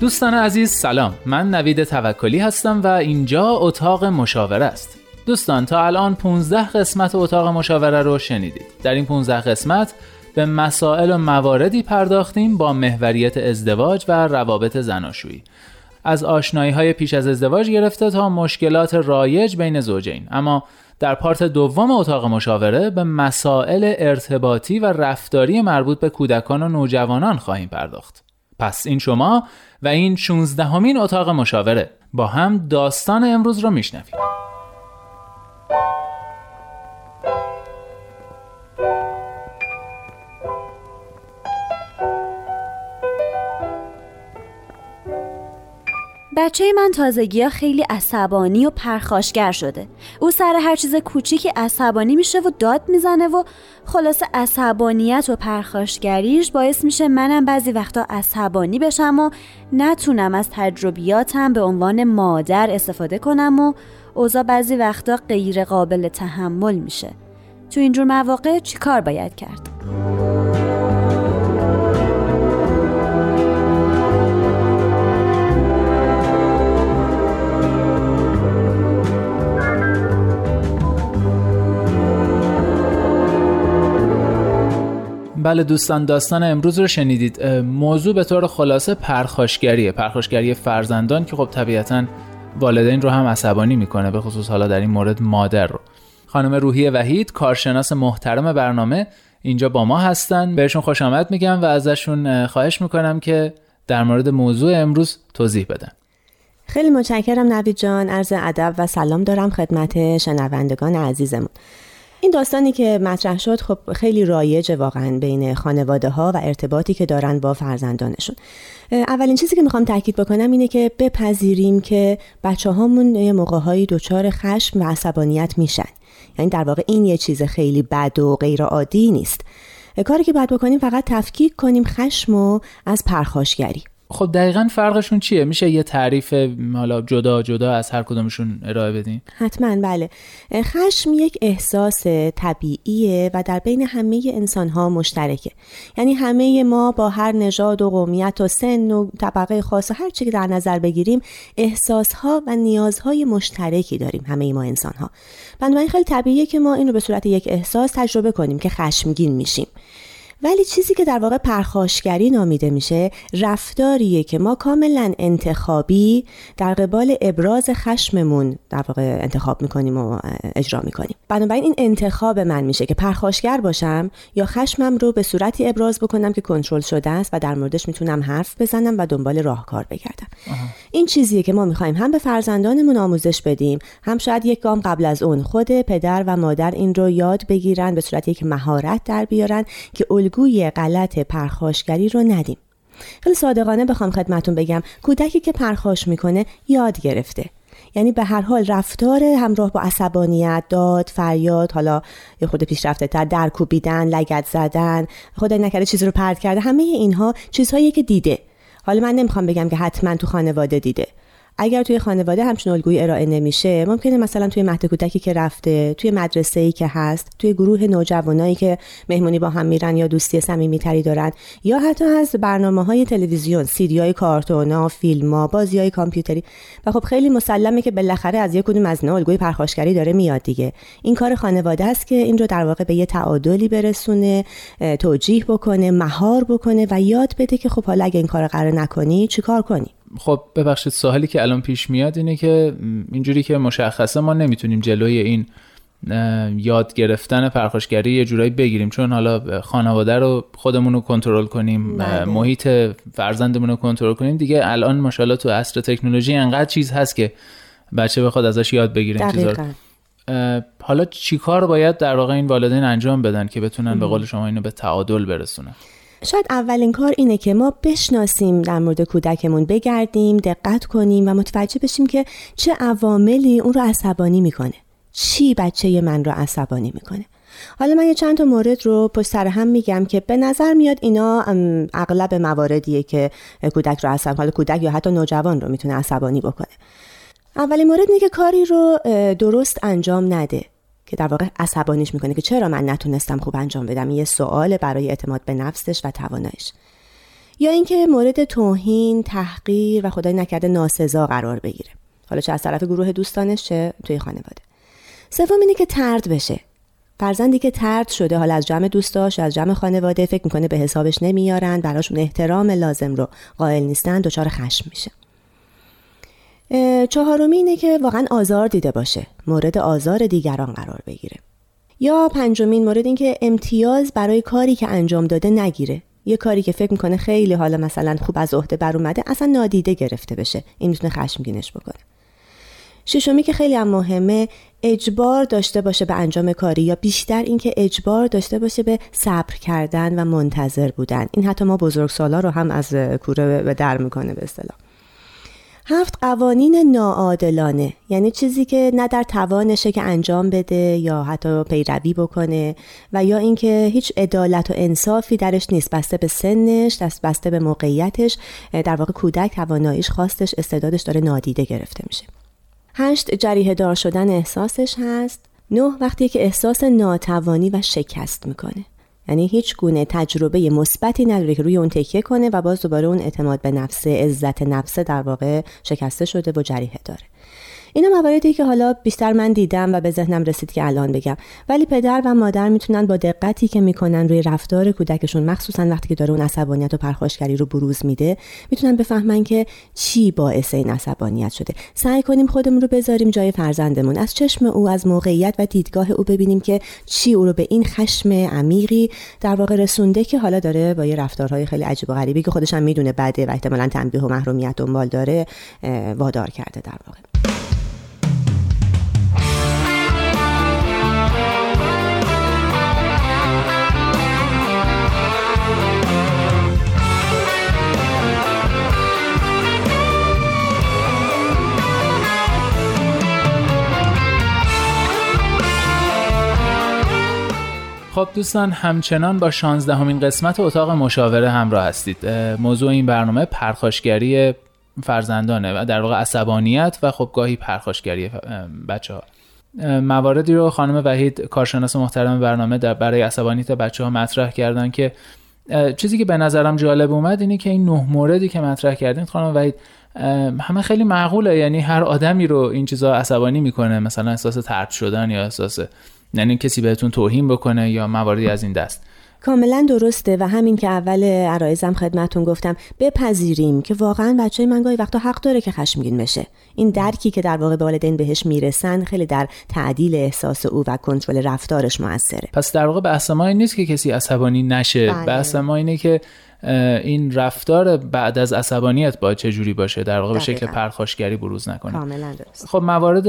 دوستان عزیز سلام. من نوید توکلی هستم و اینجا اتاق مشاوره است. دوستان تا الان 15 قسمت اتاق مشاوره رو شنیدید. در این 15 قسمت به مسائل و مواردی پرداختیم با محوریت ازدواج و روابط زناشویی. از آشنایی های پیش از ازدواج گرفته تا مشکلات رایج بین زوجین اما در پارت دوم اتاق مشاوره به مسائل ارتباطی و رفتاری مربوط به کودکان و نوجوانان خواهیم پرداخت. پس این شما و این 16 همین اتاق مشاوره. با هم داستان امروز رو میشنویم. بچه من تازگی خیلی عصبانی و پرخاشگر شده او سر هر چیز کوچیکی عصبانی میشه و داد می‌زنه و خلاصه عصبانیت و پرخاشگریش باعث میشه منم بعضی وقتا عصبانی بشم و نتونم از تجربیاتم به عنوان مادر استفاده کنم و اوضاع بعضی وقتا غیر قابل تحمل میشه تو اینجور مواقع چیکار باید کرد؟ بله دوستان داستان امروز رو شنیدید. موضوع به طور خلاصه پرخاشگریه. پرخاشگری فرزندان که خب طبیعتا والدین رو هم عصبانی می‌کنه به خصوص حالا در این مورد مادر رو. خانم روحی وحید کارشناس محترم برنامه اینجا با ما هستن. بهشون خوش آمد میگم و ازشون خواهش می‌کنم که در مورد موضوع امروز توضیح بدن. خیلی متشکرم نوید جان. عرض ادب و سلام دارم خدمت شنوندگان عزیزمون. این داستانی که مطرح شد خب خیلی رایج واقعا بین خانواده ها و ارتباطی که دارن با فرزندانشون. اولین چیزی که می‌خوام تاکید بکنم اینه که بپذیریم که بچه هامون یه موقع دچار خشم و عصبانیت میشن. یعنی در واقع این یه چیز خیلی بد و غیر عادی نیست. کاری که باید بکنیم فقط تفکیک کنیم خشم و از پرخاشگری. خب دقیقا فرقشون چیه؟ میشه یه تعریف حالا جدا جدا از هر کدومشون ارائه بدین؟ حتما بله. خشم یک احساس طبیعیه و در بین همه انسان ها مشترکه. یعنی همه ما با هر نژاد و قومیت و سن و طبقه خاص و هر چی که در نظر بگیریم احساس ها و نیازهای مشترکی داریم همه ما انسان ها بنابراین خیلی طبیعیه که ما این رو به صورت یک احساس تجربه کنیم که خشمگین میشیم. ولی چیزی که در واقع پرخاشگری نامیده میشه رفتاریه که ما کاملا انتخابی در قبال ابراز خشممون در واقع انتخاب می‌کنیم و اجرا می‌کنیم. بنابراین این انتخاب من میشه که پرخاشگر باشم یا خشمم رو به صورتی ابراز بکنم که کنترل شده است و در موردش می‌تونم حرف بزنم و دنبال راهکار بگردم. این چیزیه که ما می‌خوایم هم به فرزندانمون آموزش بدیم هم شاید یک گام قبل از اون خود پدر و مادر این رو یاد بگیرن به صورتی که مهارت در بیارن که الگوی غلط پرخاشگری رو ندیم. خیلی صادقانه بخوام خدمتون بگم کودکی که پرخاش می‌کنه یاد گرفته. یعنی به هر حال رفتار همراه با عصبانیت داد فریاد حالا یه خود پیشرفته تر در کوبیدن لگت زدن خدای نکرده چیزی رو پرت کرده همه اینها چیزهایی که دیده. حالا من نمی‌خوام بگم که حتما تو خانواده دیده. اگر توی خانواده همچین الگویی ارائه نمیشه ممکنه مثلا توی مهد کودکی که رفته توی مدرسه ای که هست توی گروه نوجوانایی که مهمونی با هم میرن یا دوستی صمیمیتری دارن یا حتی از برنامه های تلویزیون سیدی های کارتونا فیلم ها بازی های کامپیوتری. و خب خیلی مسلمه که بالاخره از یک کدوم از نه الگوی پرخاشگری داره میاد دیگه. این کار خانواده است که این رو در واقع به یه تعادلی برسونه توجیه بکنه مهار بکنه و یاد بده که خب حالا اگه این کار قرار نکنی چیکار کنی؟ خب ببخشید سوالی که الان پیش میاد اینه که اینجوری که مشخصه ما نمی‌تونیم جلوی این یاد گرفتن پرخاشگری یه جورایی بگیریم چون حالا خانواده رو خودمون رو کنترل کنیم بله. محیط فرزندمون رو کنترل کنیم. دیگه الان ماشاءالله تو عصر تکنولوژی انقدر چیز هست که بچه بخواد ازش یاد بگیریم چیزا. حالا چیکار باید در واقع این والدین انجام بدن که بتونن به قول شما اینو به تعادل برسونن؟ شاید اولین کار اینه که ما بشناسیم در مورد کودکمون بگردیم دقت کنیم و متوجه بشیم که چه عواملی اون رو عصبانی می‌کنه. چی بچه من رو عصبانی می‌کنه؟ حالا من یه چند تا مورد رو پشت سر هم میگم که به نظر میاد اینا اغلب مواردیه که کودک رو عصب حالا کودک یا حتی نوجوان رو می‌تونه عصبانی بکنه. اولین مورد اینه که کاری رو درست انجام نده. که در واقع عصبانیش می‌کنه که چرا من نتونستم خوب انجام بدم. یه سوال برای اعتماد به نفسش و توانایش. یا اینکه مورد توهین تحقیر و خدای نکرده ناسزا قرار بگیره. حالا چه از طرف گروه دوستانش چه توی خانواده. سوم اینه که ترد بشه. فرزندی که ترد شده حالا از جمع دوستاش از جمع خانواده فکر می‌کنه به حسابش نمیارن براشون احترام لازم رو قائل نیستن دچار خشم میشه. چهارمی اینه که واقعا آزار دیده باشه. مورد آزار دیگران قرار بگیره. یا پنجمین مورد این که امتیاز برای کاری که انجام داده نگیره. یه کاری که فکر می‌کنه خیلی حالا مثلا خوب از عهده بر اومده اصلا نادیده گرفته بشه. این می‌تونه خشمگینش بکنه. ششمی که خیلی هم مهمه اجبار داشته باشه به انجام کاری یا بیشتر اینکه اجبار داشته باشه به صبر کردن و منتظر بودن. این حتی ما بزرگسالا رو هم از کوره به در می‌کنه به اصطلاح. هفت قوانین ناعادلانه. یعنی چیزی که نه در توانشه که انجام بده یا حتی پیروی بکنه و یا اینکه هیچ عدالت و انصافی درش نیست. بسته به سنش دست بسته به موقعیتش در واقع کودک تواناییش خواستش استعدادش داره نادیده گرفته میشه. هشت جریه دار شدن احساسش هست. نه وقتی که احساس ناتوانی و شکست می‌کنه. یعنی هیچ گونه تجربه مثبتی نداره که روی اون تکیه کنه و باز دوباره اون اعتماد به نفسه عزت نفسه در واقع شکسته شده و جریه داره. اینا مواردی که حالا بیشتر من دیدم و به ذهنم رسید که الان بگم. ولی پدر و مادر می‌تونن با دقتی که می‌کنن روی رفتار کودکشون مخصوصا وقتی که داره اون عصبانیت و پرخاشگری رو بروز میده می‌تونن بفهمن که چی باعث این عصبانیت شده. سعی کنیم خودمون رو بذاریم جای فرزندمون. از چشم او از موقعیت و دیدگاه او ببینیم که چی او رو به این خشم عمیقی در واقع رسونده که حالا داره با یه رفتارهای خیلی عجیب و غریبی که خودش هم می‌دونه بده و احتمالا تنبیه و محرومیت دنبال داره وادار کرده در واقع. خب دوستان همچنان با 16 همین قسمت اتاق مشاوره همراه هستید. موضوع این برنامه پرخاشگری فرزندانه و در واقع عصبانیت و خب گاهی پرخاشگری بچه ها مواردی رو خانم وحید کارشناس محترم برنامه در برای عصبانیت بچه ها مطرح کردن که چیزی که به نظرم جالب اومد اینه که این نه موردی که مطرح کردین خانم وحید همه خیلی معقوله. یعنی هر آدمی رو این چیزا عصبانی می‌کنه مثلا احساس ترد شدن یا احساس یعنی کسی بهتون توهین بکنه یا مواردی از این دست؟ کاملا درسته و همین که اول عرایزم خدمتون گفتم بپذیریم که واقعا بچه من گاهی وقتا حق داره که خشمگین بشه. این درکی که در واقع به والدین بهش می‌رسن خیلی در تعدیل احساس او و کنترل رفتارش موثره. پس در واقع بحث ما این نیست که کسی عصبانی نشه. بله. بحث ما اینه که این رفتار بعد از عصبانیت باید چه جوری باشه؟ در واقع به شکل پرخاشگری بروز نکنه. کاملا درست. خب موارد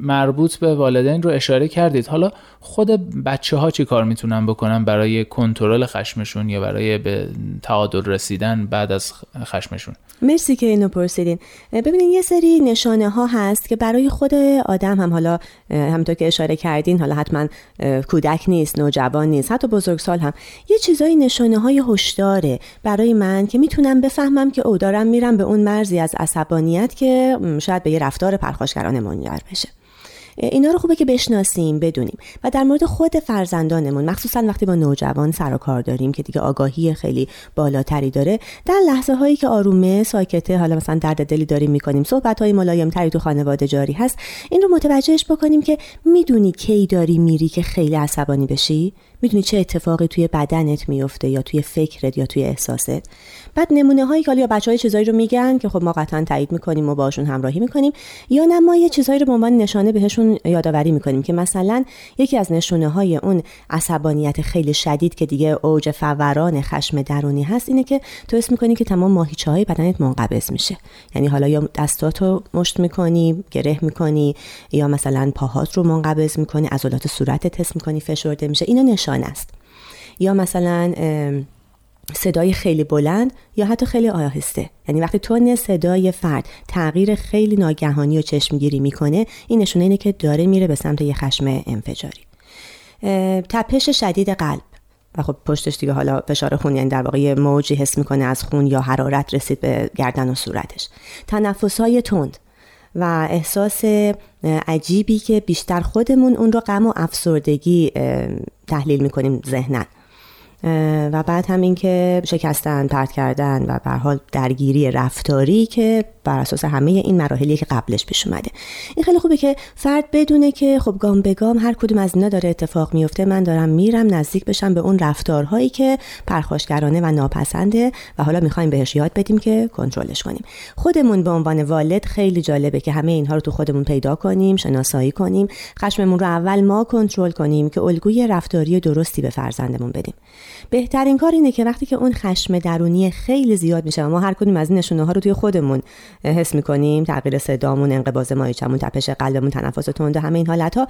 مربوط به والدین رو اشاره کردید. حالا خود بچه ها چی کار می‌تونن بکنن برای کنترل خشمشون یا برای به تعادل رسیدن بعد از خشمشون؟ مرسی که اینو پرسیدین. ببینید یه سری نشانه ها هست که برای خود آدم هم حالا همونطور که اشاره کردین حالا حتما کودک نیست نوجوان نیست حتی بزرگسال هم. یه چیزای نشانه های هشداره برای من که می‌تونم بفهمم که او دارم میرم به اون مرزی از عصبانیت که شاید به یه رفتار پرخاشگرانه منجر بشه. اینا رو خوبه که بشناسیم بدونیم. و در مورد خود فرزندانمون مخصوصا وقتی با نوجوان سر و کار داریم که دیگه آگاهی خیلی بالاتری داره در لحظه هایی که آرومه ساکته حالا مثلا درد دلی داریم می‌کنیم صحبت های ملایم تری تو خانواده جاری هست این رو متوجهش بکنیم که می‌دونی کی داری میری که خیلی عصبانی بشی؟ می‌دونی چه اتفاقی توی بدنت میفته یا توی فکرت یا توی احساست؟ بعد نمونه هایی که یا بچه های چیزایی رو میگن که خب ما قطعا تایید می‌کنیم و باشون همراهی می‌کنیم یا نه ما یه چیزایی رو به عنوان نشانه بهشون یادآوری می‌کنیم که مثلا یکی از نشونه های اون عصبانیت خیلی شدید که دیگه اوج فوران خشم درونی هست اینه که تو اسم می‌کنی که تمام ماهیچه های بدنت منقبض میشه. یعنی حالا یا دستاتو مشت می‌کنی گره می‌کنی یا مثلا پاهات رو منقبض می‌کنی عضلات صورتت حس می‌کنی فشرده میشه. اینا نشانه است. یا مثلا صدای خیلی بلند یا حتی خیلی آهسته. یعنی وقتی تون صدای فرد تغییر خیلی ناگهانی و چشمگیری می‌کنه این نشونه اینه که داره میره به سمت یه خشم انفجاری. تپش شدید قلب. و خب پشتش دیگه حالا فشار خون یعنی در واقع موجی حس می‌کنه از خون یا حرارت رسید به گردن و صورتش. تنفس های تند و احساس عجیبی که بیشتر خودمون اون رو غم و افسردگی تحلیل می‌کنیم ذهنن و بعد هم اینکه شکستن پرت کردن و به حال درگیری رفتاری که بر اساس همه این مراحلی که قبلش پیش اومده. این خیلی خوبه که فرد بدونه که خب گام به گام هر کدوم از اینا داره اتفاق میفته. من دارم میرم نزدیک بشم به اون رفتارهایی که پرخاشگرانه و ناپسنده و حالا می‌خوایم بهش یاد بدیم که کنترلش کنیم. خودمون به عنوان والد خیلی جالبه که همه اینها رو تو خودمون پیدا کنیم شناسایی کنیم خشممون رو اول ما کنترل کنیم که الگوی رفتاری درستی به فرزندمون بدیم. بهترین کار اینه که وقتی که اون خشم درونی خیلی زیاد میشه و ما هر کدوم از این نشونه ها رو توی خودمون حس می‌کنیم تغییر صدامون انقباض مایچمون تپش قلبمون تنفس تند همه این حالت ها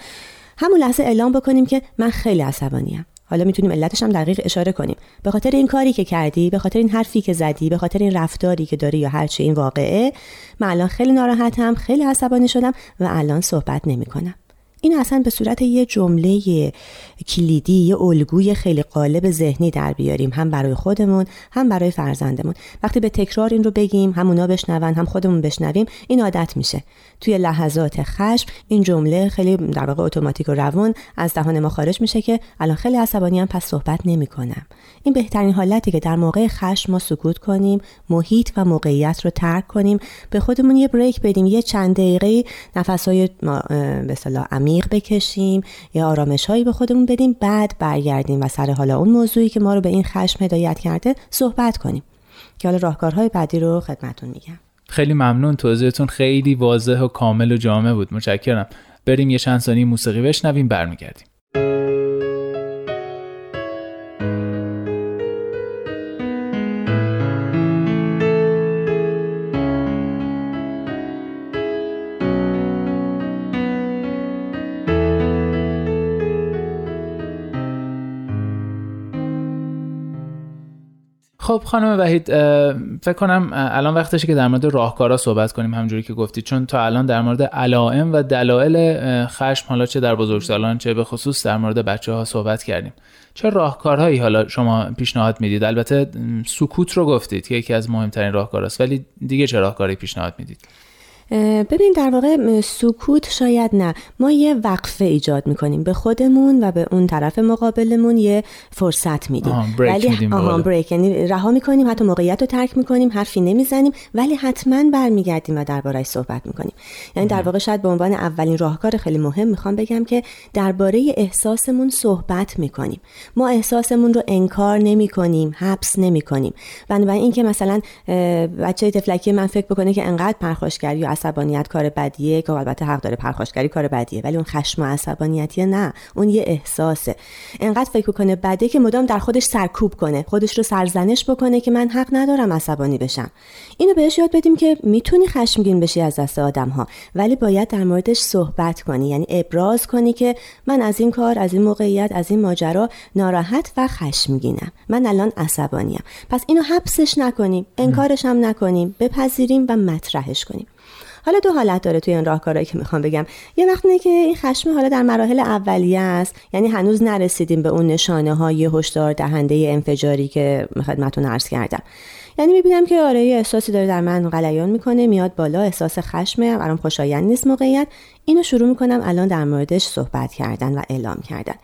همون لحظه اعلام بکنیم که من خیلی عصبانیم. حالا می‌تونیم علتش هم دقیق اشاره کنیم. به خاطر این کاری که کردی به خاطر این حرفی که زدی به خاطر این رفتاری که داری یا هرچی این واقعه من الان خیلی ناراحتم خیلی عصبانی شدم و الان صحبت نمی‌کنم. این اصلا به صورت یه جمله کلیدی یه الگوی خیلی قالب ذهنی در بیاریم. هم برای خودمون هم برای فرزندمون. وقتی به تکرار این رو بگیم هم اونا بشنون هم خودمون بشنویم این عادت میشه. توی لحظات خشم این جمله خیلی در واقع اتوماتیک و روان از دهان ما خارج میشه که الان خیلی عصبانی هم پس صحبت نمی‌کنم. این بهترین حالتی که در موقع خشم ما سکوت کنیم محیط و موقعیت رو ترک کنیم به خودمون یه بریک بدیم یه چند دقیقه نفسهای به عمیق بکشیم یا آرامش هایی به خودمون بدیم بعد برگردیم و سر حالا اون موضوعی که ما رو به این خشم هدایت کرده صحبت کنیم. که حالا راهکارهای بعدی رو خدمتون میگم. خیلی ممنون توضیحتون خیلی واضح و کامل و جامع بود. متشکرم. بریم یه چند ثانیه موسیقی بشنویم برمیگردیم. خانم وحید فکر کنم الان وقتشه که در مورد راهکارا صحبت کنیم همونجوری که گفتید چون تا الان در مورد علائم و دلایل خشم حالا چه در بزرگسالان چه به خصوص در مورد بچه ها صحبت کردیم. چه راهکارهایی حالا شما پیشنهاد می‌دید؟ البته سکوت رو گفتید که یکی از مهمترین راهکاراست ولی دیگه چه راهکاری پیشنهاد می‌دید؟ ببین در واقع سکوت شاید نه. ما یه وقفه ایجاد می‌کنیم. به خودمون و به اون طرف مقابلمون یه فرصت میدیم. ولی آها بریک یعنی رها می‌کنیم حتی موقعیت رو ترک می‌کنیم حرفی نمی‌زنیم ولی حتما برمیگردیم و دربارهش صحبت می‌کنیم. یعنی در واقع شاید به عنوان اولین راهکار خیلی مهم می‌خوام بگم که درباره احساسمون صحبت می‌کنیم. ما احساسمون رو انکار نمی‌کنیم حبس نمی‌کنیم. بنابراین اینکه مثلا بچه تفلکی من فکر بکنه که انقدر پرخاشگری عصبانیت کار بدیه که البته حق داره پرخاشگری کار بدیه ولی اون خشم و عصبانیتیه نه اون یه احساسه. انقدر فکر کنه بده که مدام در خودش سرکوب کنه خودش رو سرزنش بکنه که من حق ندارم عصبانی بشم. اینو بهش یاد بدیم که می‌تونی خشمگین بشی از دست آدم ها ولی باید در موردش صحبت کنی یعنی ابراز کنی که من از این کار از این موقعیت از این ماجرا ناراحت و خشمگینم. من الان عصبانیم. پس اینو حبسش نکنیم انکارش هم نکنیم بپذیریم و مطرحش کنیم. حالا دو حالت داره توی این راهکارهایی که می‌خوام بگم. یه وقت اینه که این خشم حالا در مراحل اولیه است. یعنی هنوز نرسیدیم به اون نشانه های هشدار دهنده انفجاری که خدمتتون عرض کردم. یعنی می‌بینم که آره یه احساسی داره در من غلیان می‌کنه میاد بالا احساس خشمه برام خوشایند نیست موقعیت. اینو شروع می‌کنم الان در موردش صحبت کردن و اعلام کردن.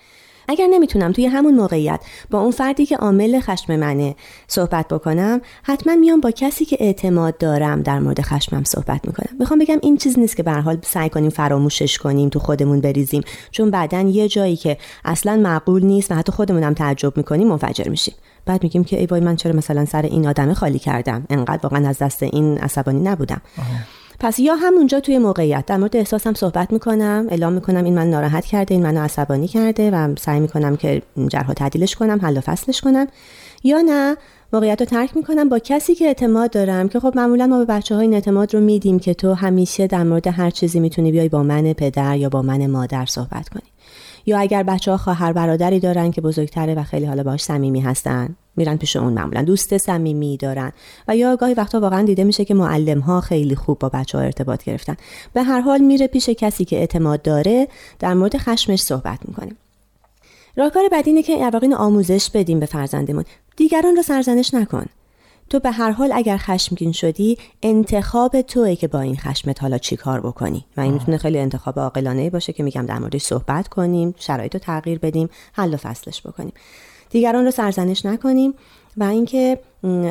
اگر نمی‌تونم توی همون موقعیت با اون فردی که عامل خشم منه صحبت بکنم حتما میام با کسی که اعتماد دارم در مورد خشمم صحبت می‌کنم. می‌خوام بگم این چیز نیست که به حال سعی کنیم فراموشش کنیم تو خودمون بریزیم. چون بعدا یه جایی که اصلا معقول نیست و حتی خودمونم تعجب می‌کنیم منفجر میشیم. بعد میگیم که ای وای من چرا مثلا سر این آدم خالی کردم؟ انقدر واقعا از دست این عصبانی نبودم. پس یا همونجا توی موقعیت. در مورد احساسم صحبت می‌کنم اعلام می‌کنم این من ناراحت کرده این منو عصبانی کرده و سعی می‌کنم که جرها تعدیلش کنم حل و فصلش کنم. یا نه موقعیت رو ترک می‌کنم با کسی که اعتماد دارم که خب معمولا ما به بچه های این اعتماد رو میدیم که تو همیشه در مورد هر چیزی می‌تونی بیای با من پدر یا با من مادر صحبت کنی. یا اگر بچه ها خواهر برادری دارن که بزرگتره و خیلی حالا باش صمیمی هستن. میرن پیش اون معمولا دوست صمیمی دارن. و یا گاهی وقتا واقعا دیده میشه که معلم ها خیلی خوب با بچه ها ارتباط گرفتن. به هر حال میره پیش کسی که اعتماد داره در مورد خشمش صحبت می‌کنه راهکار بعدی اینه که واقعا آموزش بدیم به فرزندمون. دیگران رو سرزنش نکن. تو به هر حال اگر خشمگین شدی انتخاب توی که با این خشمت حالا چی کار بکنی. و این می‌تونه خیلی انتخاب عاقلانه باشه که میگم در موردش صحبت کنیم شرایط رو تغییر بدیم حل و فصلش بکنیم. دیگران رو سرزنش نکنیم و اینکه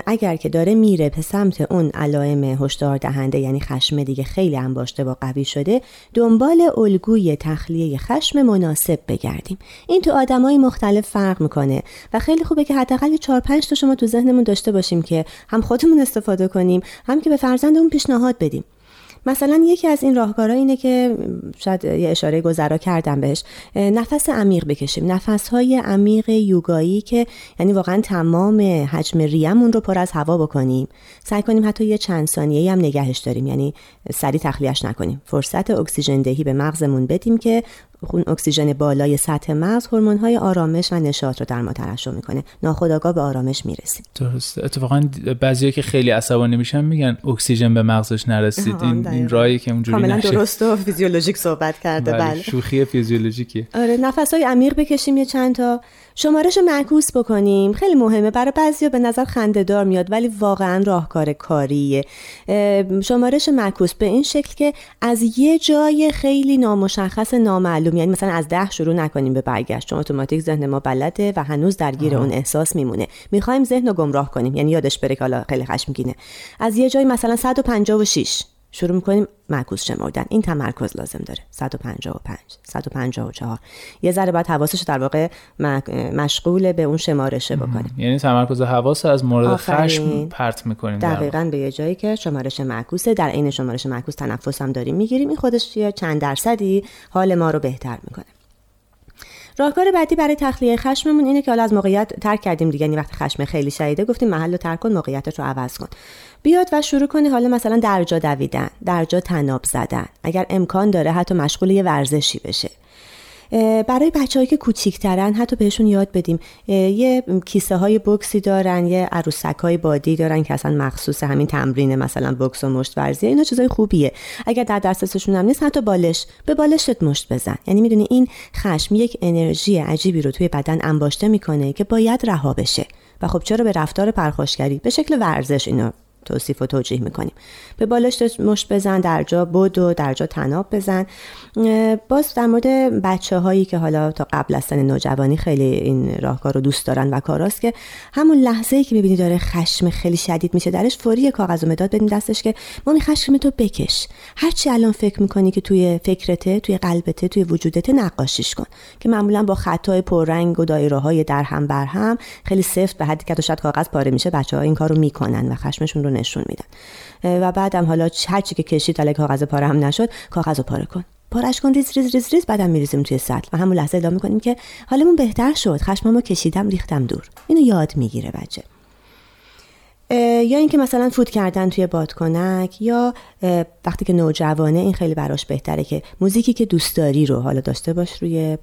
اگر که داره میره به سمت اون علائم هشدار دهنده یعنی خشم دیگه خیلی انباشته و قوی شده دنبال الگوی تخلیه خشم مناسب بگردیم. این تو آدمای مختلف فرق می‌کنه و خیلی خوبه که حداقل 4 5 تا شما تو ذهنمون داشته باشیم که هم خودمون استفاده کنیم هم که به فرزندمون پیشنهاد بدیم. مثلا یکی از این راهکارها اینه که شاید یه اشاره گذرا کردم بهش. نفس عمیق بکشیم. نفس های عمیق یوگایی که یعنی واقعا تمام حجم ریمون رو پر از هوا بکنیم. سعی کنیم حتی یه چند ثانیه هم نگهش داریم. یعنی سری تخلیهش نکنیم. فرصت اکسیژن دهی به مغزمون بدیم که خون اکسیژن بالای سطح مغز های آرامش و نشاط رو در ما ترشح می‌کنه. ناخودآگاه به آرامش می‌رسیم. درست اتفاقا بعضیا که خیلی عصبانی میشن میگن اکسیژن به مغزش نرسید. این این رایی که اونجوری کاملا درست و فیزیولوژیک صحبت کرده. بله, بله. شوخی فیزیولوژیکیه. آره های عمیق بکشیم یه چند تا. شمارش معکوس بکنیم. خیلی مهمه. برای بعضیا به نظر خندهدار میاد ولی واقعا راهکار کاریه. شمارش معکوس به این شکل که از یه جای خیلی نامشخص نامعلوم یعنی مثلا از ده شروع نکنیم به برگشت. چون اتوماتیک ذهن ما بلده و هنوز درگیر اون احساس میمونه. می‌خوایم ذهن رو گمراه کنیم. یعنی یادش بره که حالا خیلی خشمگینه. از یه جای مثلا 156 شروع می‌کنیم معکوس شمردن. این تمرکز لازم داره. 155 154 یه ذره بعد حواسش در واقع مشغول به اون شمارشه بکنه یعنی تمرکز حواس از مورد خشم پرت می‌کنیم دقیقا به یه جایی که شمارش معکوسه. در عین شمارش معکوس تنفس هم داریم می‌گیریم. این خودش یه چند درصدی حال ما رو بهتر می‌کنه. راهکار بعدی برای تخلیه خشممون اینه که حالا از موقعیت ترک کردیم دیگه. یعنی وقتی خشم خیلی شدیده گفتیم محل رو ترک کن موقعیتت رو عوض کن. بیاد و شروع کنی حالا مثلا درجا دویدن درجا تناب زدن. اگر امکان داره حتی مشغول یه ورزشی بشه. برای بچههایی که کوچیکترن حتی بهشون یاد بدیم. یه کیسه های بکسی دارن یه عروسک های بادی دارن که اصلا مخصوص همین تمرین مثلا بکس و مشت ورزی اینا چیزای خوبیه. اگر در دسترسشون هم نیست حتی بالش به بالشت مشت بزن. یعنی می‌دونی این خشم یک انرژی عجیبی رو توی بدن انباشته می‌کنه که باید رها بشه. و خب چرا به رفتار پرخاشگری به شکل ورزش اینو توصیف و توجیه می‌کنیم. به بالش مشت بزن در جا بود و در جا تناب بزن. باز در مورد بچه هایی که حالا تا قبل از سن نوجوانی خیلی این راهکار رو دوست دارن و کاراست که همون لحظه ای که می‌بینی داره خشم خیلی شدید میشه درش فوری کاغذ و مداد بدیم دستش که مامی خشم تو بکش. هرچی الان فکر می‌کنی که توی فکرته توی قلبته توی وجودت نقاشیش کن. که معمولا با خطای پررنگ و دایره های در هم بر هم خیلی سفت به حدی که شاید کاغذ پاره میشه بچه ها این کارو می‌کنن و خشمشون رو نشون میدن. و بعدم حالا هرچی که کشید تا کاغذ پاره هم نشد کاغذ رو پاره کن. پارش کن ریز ریز ریز ریز بعدم میریزیم توی سطل. و همون لحظه ادامه می‌کنیم که حالمون بهتر شد. خشممو کشیدم ریختم دور. اینو یاد می‌گیره بچه. یا اینکه مثلا فوت کردن توی بادکنک یا وقتی که نوجوانه این خیلی براش بهتره که موزیکی که دوست داری رو حالا داشته باش روی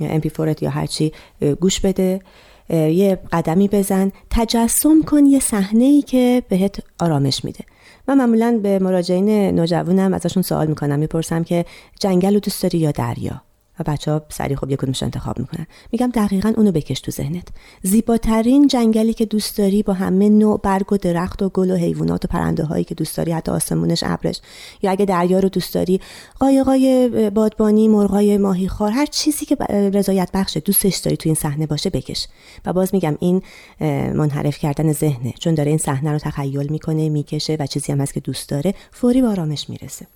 MP4 یا هرچی گوش بده. یه قدمی بزن تجسم کن یه صحنه ای که بهت آرامش میده. من معمولا به مراجعین نوجوانم ازشون سوال می‌کنم می‌پرسم که جنگل رو دوست داری یا دریا؟ و بچه ها سریع خب کدومش انتخاب می‌کنن. میگم دقیقا اونو بکش تو ذهنت. زیباترین جنگلی که دوست داری با همه نوع برگ و درخت و گل و حیوانات و پرنده هایی که دوست داری حتی آسمونش ابرش یا اگه دریا رو دوست داری قایقای بادبانی مرغای ماهیخوار هر چیزی که رضایت بخشه دوستش داری تو این صحنه باشه بکش. و باز میگم این منحرف کردن ذهنه. چون داره این صحنه رو تخیل می‌کنه می‌کشه و چیزی هم هست که دوست داره فوری به آرامش می‌رسه.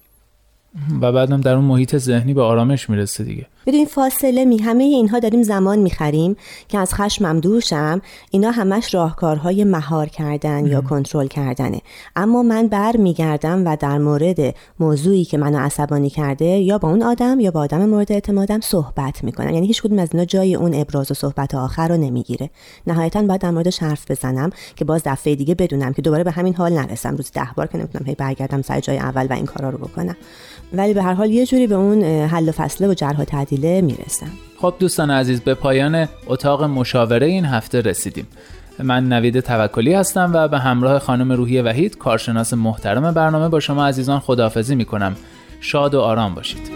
و بعدم در اون محیط ذهنی به آرامش می‌رسه دیگه. بدون فاصله می همه اینها داریم زمان می‌خریم که از خشمم دور شم اینا همش راهکارهای مهار کردن یا کنترل کردنه. اما من بر میگردم و در مورد موضوعی که منو عصبانی کرده یا با اون آدم یا با آدم مورد اعتمادم صحبت می‌کنم. یعنی هیچ کدوم از اینا جای اون ابراز و صحبت آخر رو نمی‌گیره. نهایتا باید در موردش حرف بزنم که باز دفعه دیگه بدونم که دوباره به همین حال نرسم. روز ده بار که نمی‌تونم هی برگردم سر جای اول و این کارا رو بکنم. ولی به هر حال یه جوری به اون حل و فصله و جرح و تعدیله می‌رسم. خب دوستان عزیز به پایان اتاق مشاوره این هفته رسیدیم. من نوید توکلی هستم و به همراه خانم روحی وحید کارشناس محترم برنامه با شما عزیزان خداحافظی می‌کنم. شاد و آرام باشید.